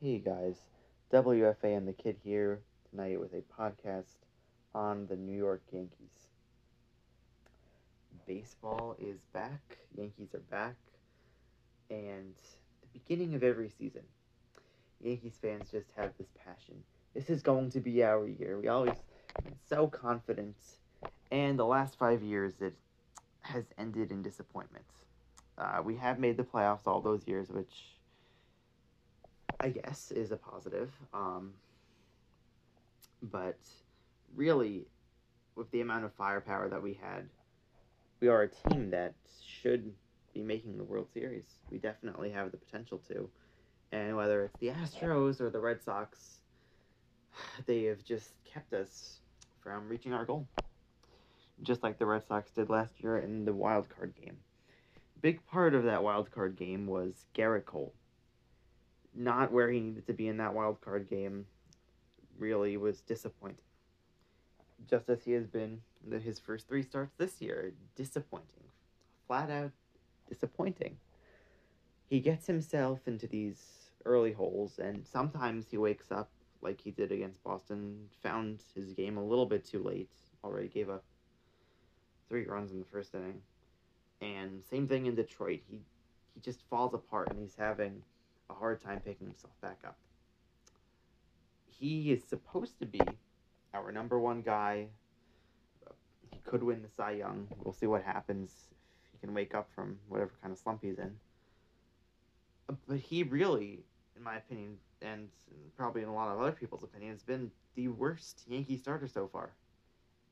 Hey guys, WFA and the Kid here tonight with a podcast on the New York Yankees. Baseball is back, Yankees are back, and the beginning of every season, Yankees fans just have this passion. This is going to be our year. We always so confident, and the last five years it has ended in disappointment. Uh, we have made the playoffs all those years, which I guess is a positive. Um, but really, with the amount of firepower that we had, we are a team that should be making the World Series. We definitely have the potential to. And whether it's the Astros or the Red Sox, they have just kept us from reaching our goal. Just like the Red Sox did last year in the wild card game. Big part of that wild card game was Gerrit Cole not where he needed to be in that wild card game really was disappointing. Just as he has been in his first three starts this year, disappointing. Flat out disappointing. He gets himself into these early holes, and sometimes he wakes up like he did against Boston, found his game a little bit too late, already gave up three runs in the first inning. And same thing in Detroit. He he just falls apart and he's having a hard time picking himself back up. He is supposed to be our number one guy. He could win the Cy Young. We'll see what happens he can wake up from whatever kind of slump he's in. But he really, in my opinion, and probably in a lot of other people's opinion, has been the worst Yankee starter so far.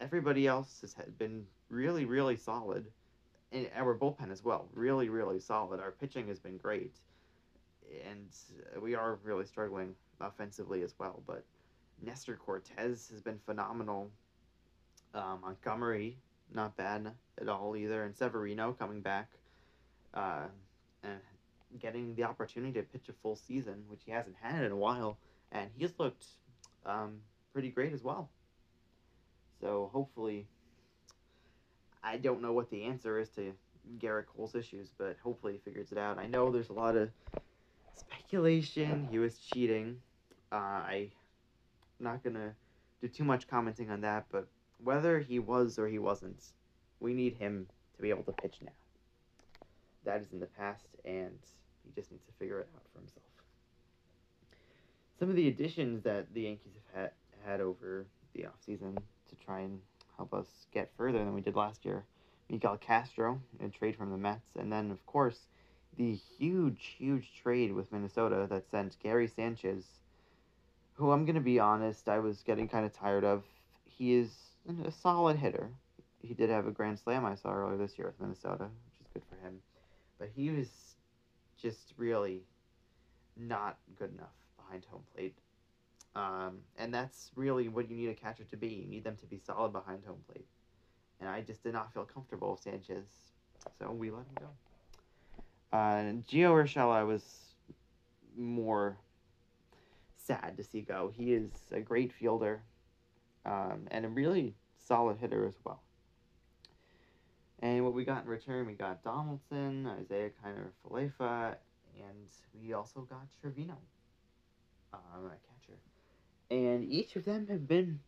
Everybody else has been really, really solid, and our bullpen as well, really, really solid. Our pitching has been great and we are really struggling offensively as well. But Nestor Cortes has been phenomenal. Um, Montgomery, not bad at all either, and Severino coming back, uh, and getting the opportunity to pitch a full season, which he hasn't had in a while, and he's looked um, pretty great as well. So hopefully, I don't know what the answer is to Gerrit Cole's issues, but hopefully he figures it out. I know there's a lot of speculation he was cheating. Uh, I'm not gonna do too much commenting on that, but whether he was or he wasn't, we need him to be able to pitch now. That is in the past, and he just needs to figure it out for himself. Some of the additions that the Yankees have had, had over the offseason to try and help us get further than we did last year. Miguel Castro, a trade from the Mets, and then, of course, the huge, huge trade with Minnesota that sent Gary Sanchez, who I'm going to be honest, I was getting kind of tired of. He is a solid hitter. He did have a grand slam I saw earlier this year with Minnesota, which is good for him. But he was just really not good enough behind home plate. Um, and that's really what you need a catcher to be. You need them to be solid behind home plate. And I just did not feel comfortable with Sanchez, so we let him go. Uh, Gio Urshela was more sad to see go. He is a great fielder um, and a really solid hitter as well. And what we got in return, we got Donaldson, Isiah Kiner Falefa, and we also got Trevino, um, a catcher. And each of them have been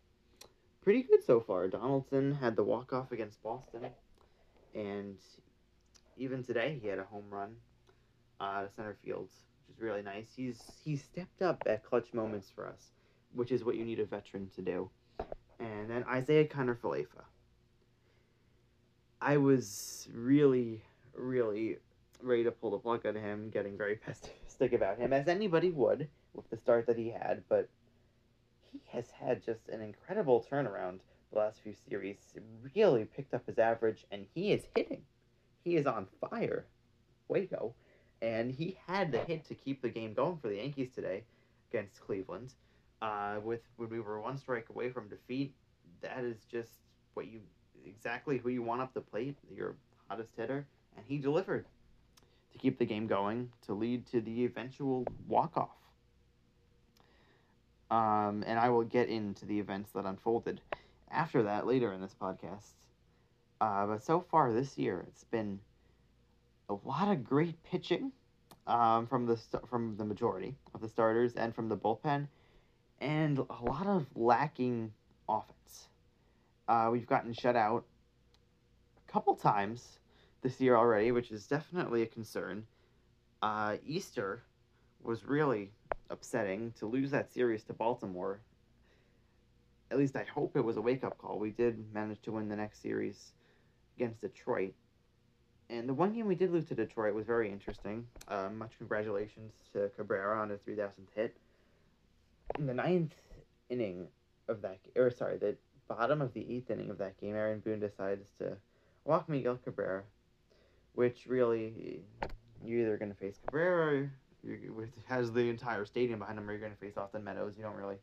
pretty good so far. Donaldson had the walk off against Boston, and even today he had a home run uh, to center field, which is really nice. He's he's stepped up at clutch moments for us, which is what you need a veteran to do. And then Isiah Kiner Falefa. I was really, really ready to pull the plug on him, getting very pessimistic about him, as anybody would with the start that he had, but he has had just an incredible turnaround the last few series. Really picked up his average, and he is hitting he is on fire. Waco. And he had the hit to keep the game going for the Yankees today against Cleveland. Uh, with when we were one strike away from defeat, that is just what you exactly who you want up the plate, your hottest hitter, and he delivered to keep the game going to lead to the eventual walk off. Um, and I will get into the events that unfolded after that later in this podcast. Uh, but so far this year, it's been a lot of great pitching. um, from the st- from the majority of the starters and from the bullpen, and a lot of lacking offense. Uh, we've gotten shut out a couple times this year already, which is definitely a concern. Uh, Easter was really upsetting to lose that series to Baltimore. At least I hope it was a wake up call. We did manage to win the next series against Detroit. And the one game we did lose to Detroit was very interesting. Uh, much congratulations to Cabrera on his 3,000th hit. In the ninth inning of that, or sorry, the bottom of the eighth inning of that game, Aaron Boone decides to walk Miguel Cabrera, which really, you're either going to face Cabrera, which has the entire stadium behind him, or you're going to face Austin Meadows. You don't really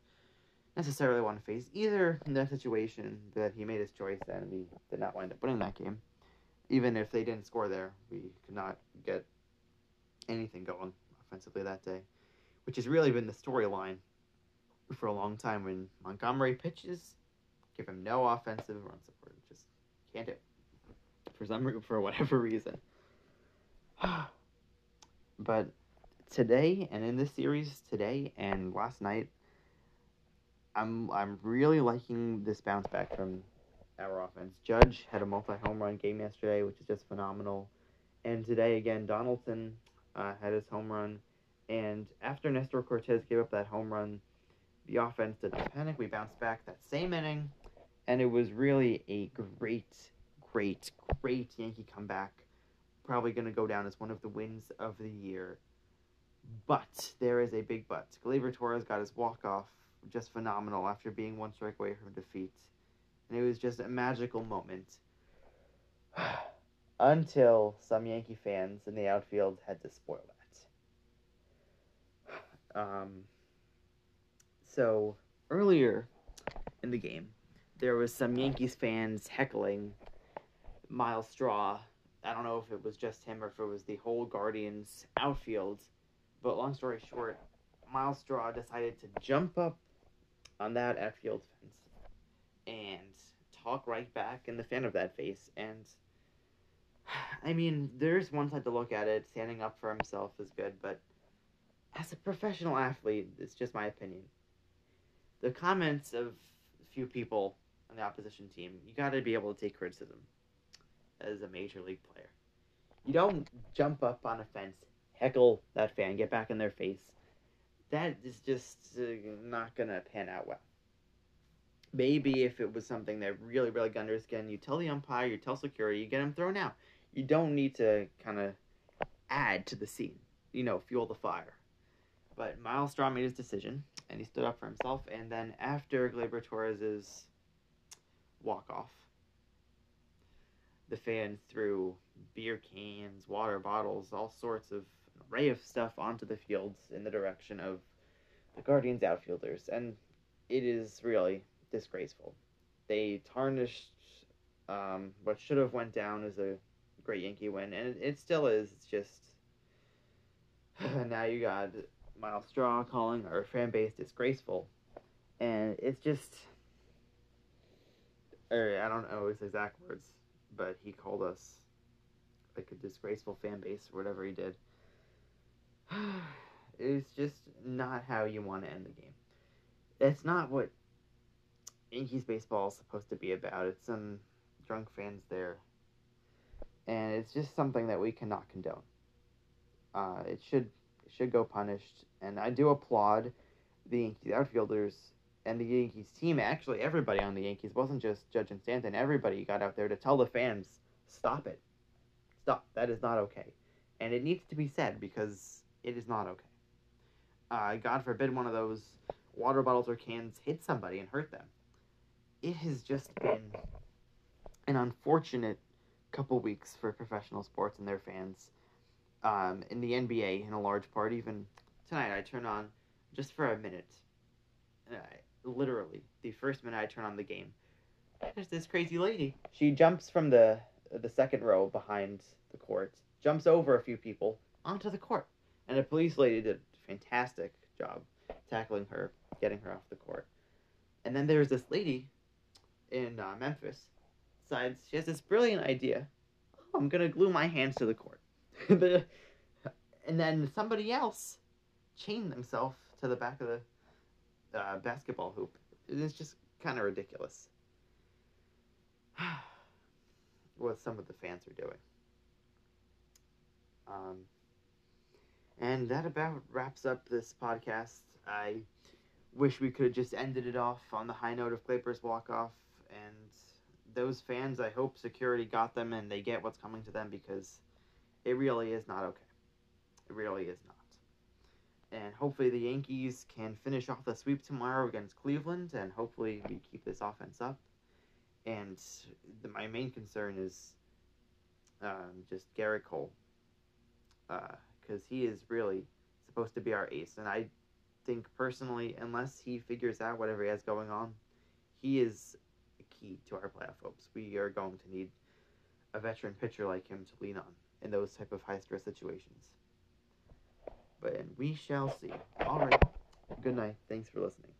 necessarily want to face either in that situation that he made his choice and we did not wind up winning that game. Even if they didn't score there, we could not get anything going offensively that day, which has really been the storyline for a long time. When Montgomery pitches, give him no offensive run support, just can't do it for some for whatever reason. but today and in this series today and last night, I'm I'm really liking this bounce back from our offense. Judge had a multi home run game yesterday, which is just phenomenal. And today again, Donaldson uh, had his home run. And after Nestor Cortes gave up that home run, the offense didn't panic. We bounced back that same inning, and it was really a great, great, great Yankee comeback. Probably going to go down as one of the wins of the year. But there is a big but. Gleyber Torres got his walk off just phenomenal after being one strike away from defeat. And it was just a magical moment. Until some Yankee fans in the outfield had to spoil that. Um, so, earlier in the game, there was some Yankees fans heckling Myles Straw. I don't know if it was just him or if it was the whole Guardians outfield. But long story short, Myles Straw decided to jump up on that outfield fence and talk right back in the fan of that face. And I mean, there's one side to look at it. Standing up for himself is good, but as a professional athlete, it's just my opinion. The comments of a few people on the opposition team, you got to be able to take criticism as a major league player. You don't jump up on a fence, heckle that fan, get back in their face, that is just uh, not gonna pan out well. Maybe if it was something that really, really got under his skin, you tell the umpire, you tell security, you get him thrown out. You don't need to kind of add to the scene, you know, fuel the fire. But Myles Straw made his decision, and he stood up for himself. And then after Gleyber Torres's walk off, the fans threw beer cans, water bottles, all sorts of array of stuff onto the fields in the direction of the Guardians outfielders, and it is really disgraceful. They tarnished um, what should have went down as a great Yankee win, and it, it still is. It's just now you got Myles Straw calling our fan base disgraceful, and it's just, or I don't know his exact words, but he called us like a disgraceful fan base or whatever he did. it's just not how you want to end the game. It's not what Yankees baseball is supposed to be about. It's some drunk fans there. And it's just something that we cannot condone. Uh, it should it should go punished. And I do applaud the Yankees outfielders and the Yankees team. Actually, everybody on the Yankees wasn't just Judge and Stanton. Everybody got out there to tell the fans, stop it. Stop. That is not okay. And it needs to be said because it is not okay. Uh, God forbid one of those water bottles or cans hit somebody and hurt them. It has just been an unfortunate couple weeks for professional sports and their fans. Um, in the NBA, in a large part, even tonight, I turn on just for a minute. Literally, the first minute I turn on the game, there's this crazy lady. She jumps from the the second row behind the court, jumps over a few people onto the court and the police lady did a fantastic job tackling her, getting her off the court. And then there's this lady in uh, Memphis, decides she has this brilliant idea. Oh, I'm gonna glue my hands to the court. and then somebody else chained themselves to the back of the uh, basketball hoop. It's just kind of ridiculous what some of the fans are doing. Um, and that about wraps up this podcast. I wish we could have just ended it off on the high note of Gleyber's walk off. And those fans, I hope security got them and they get what's coming to them because it really is not okay. It really is not. And hopefully the Yankees can finish off the sweep tomorrow against Cleveland, and hopefully we keep this offense up. And the, my main concern is um, just Gerrit Cole, because he is really supposed to be our ace, and I think personally, unless he figures out whatever he has going on, he is a key to our playoff hopes. We are going to need a veteran pitcher like him to lean on in those type of high stress situations. But we shall see. All right. Good night. Thanks for listening.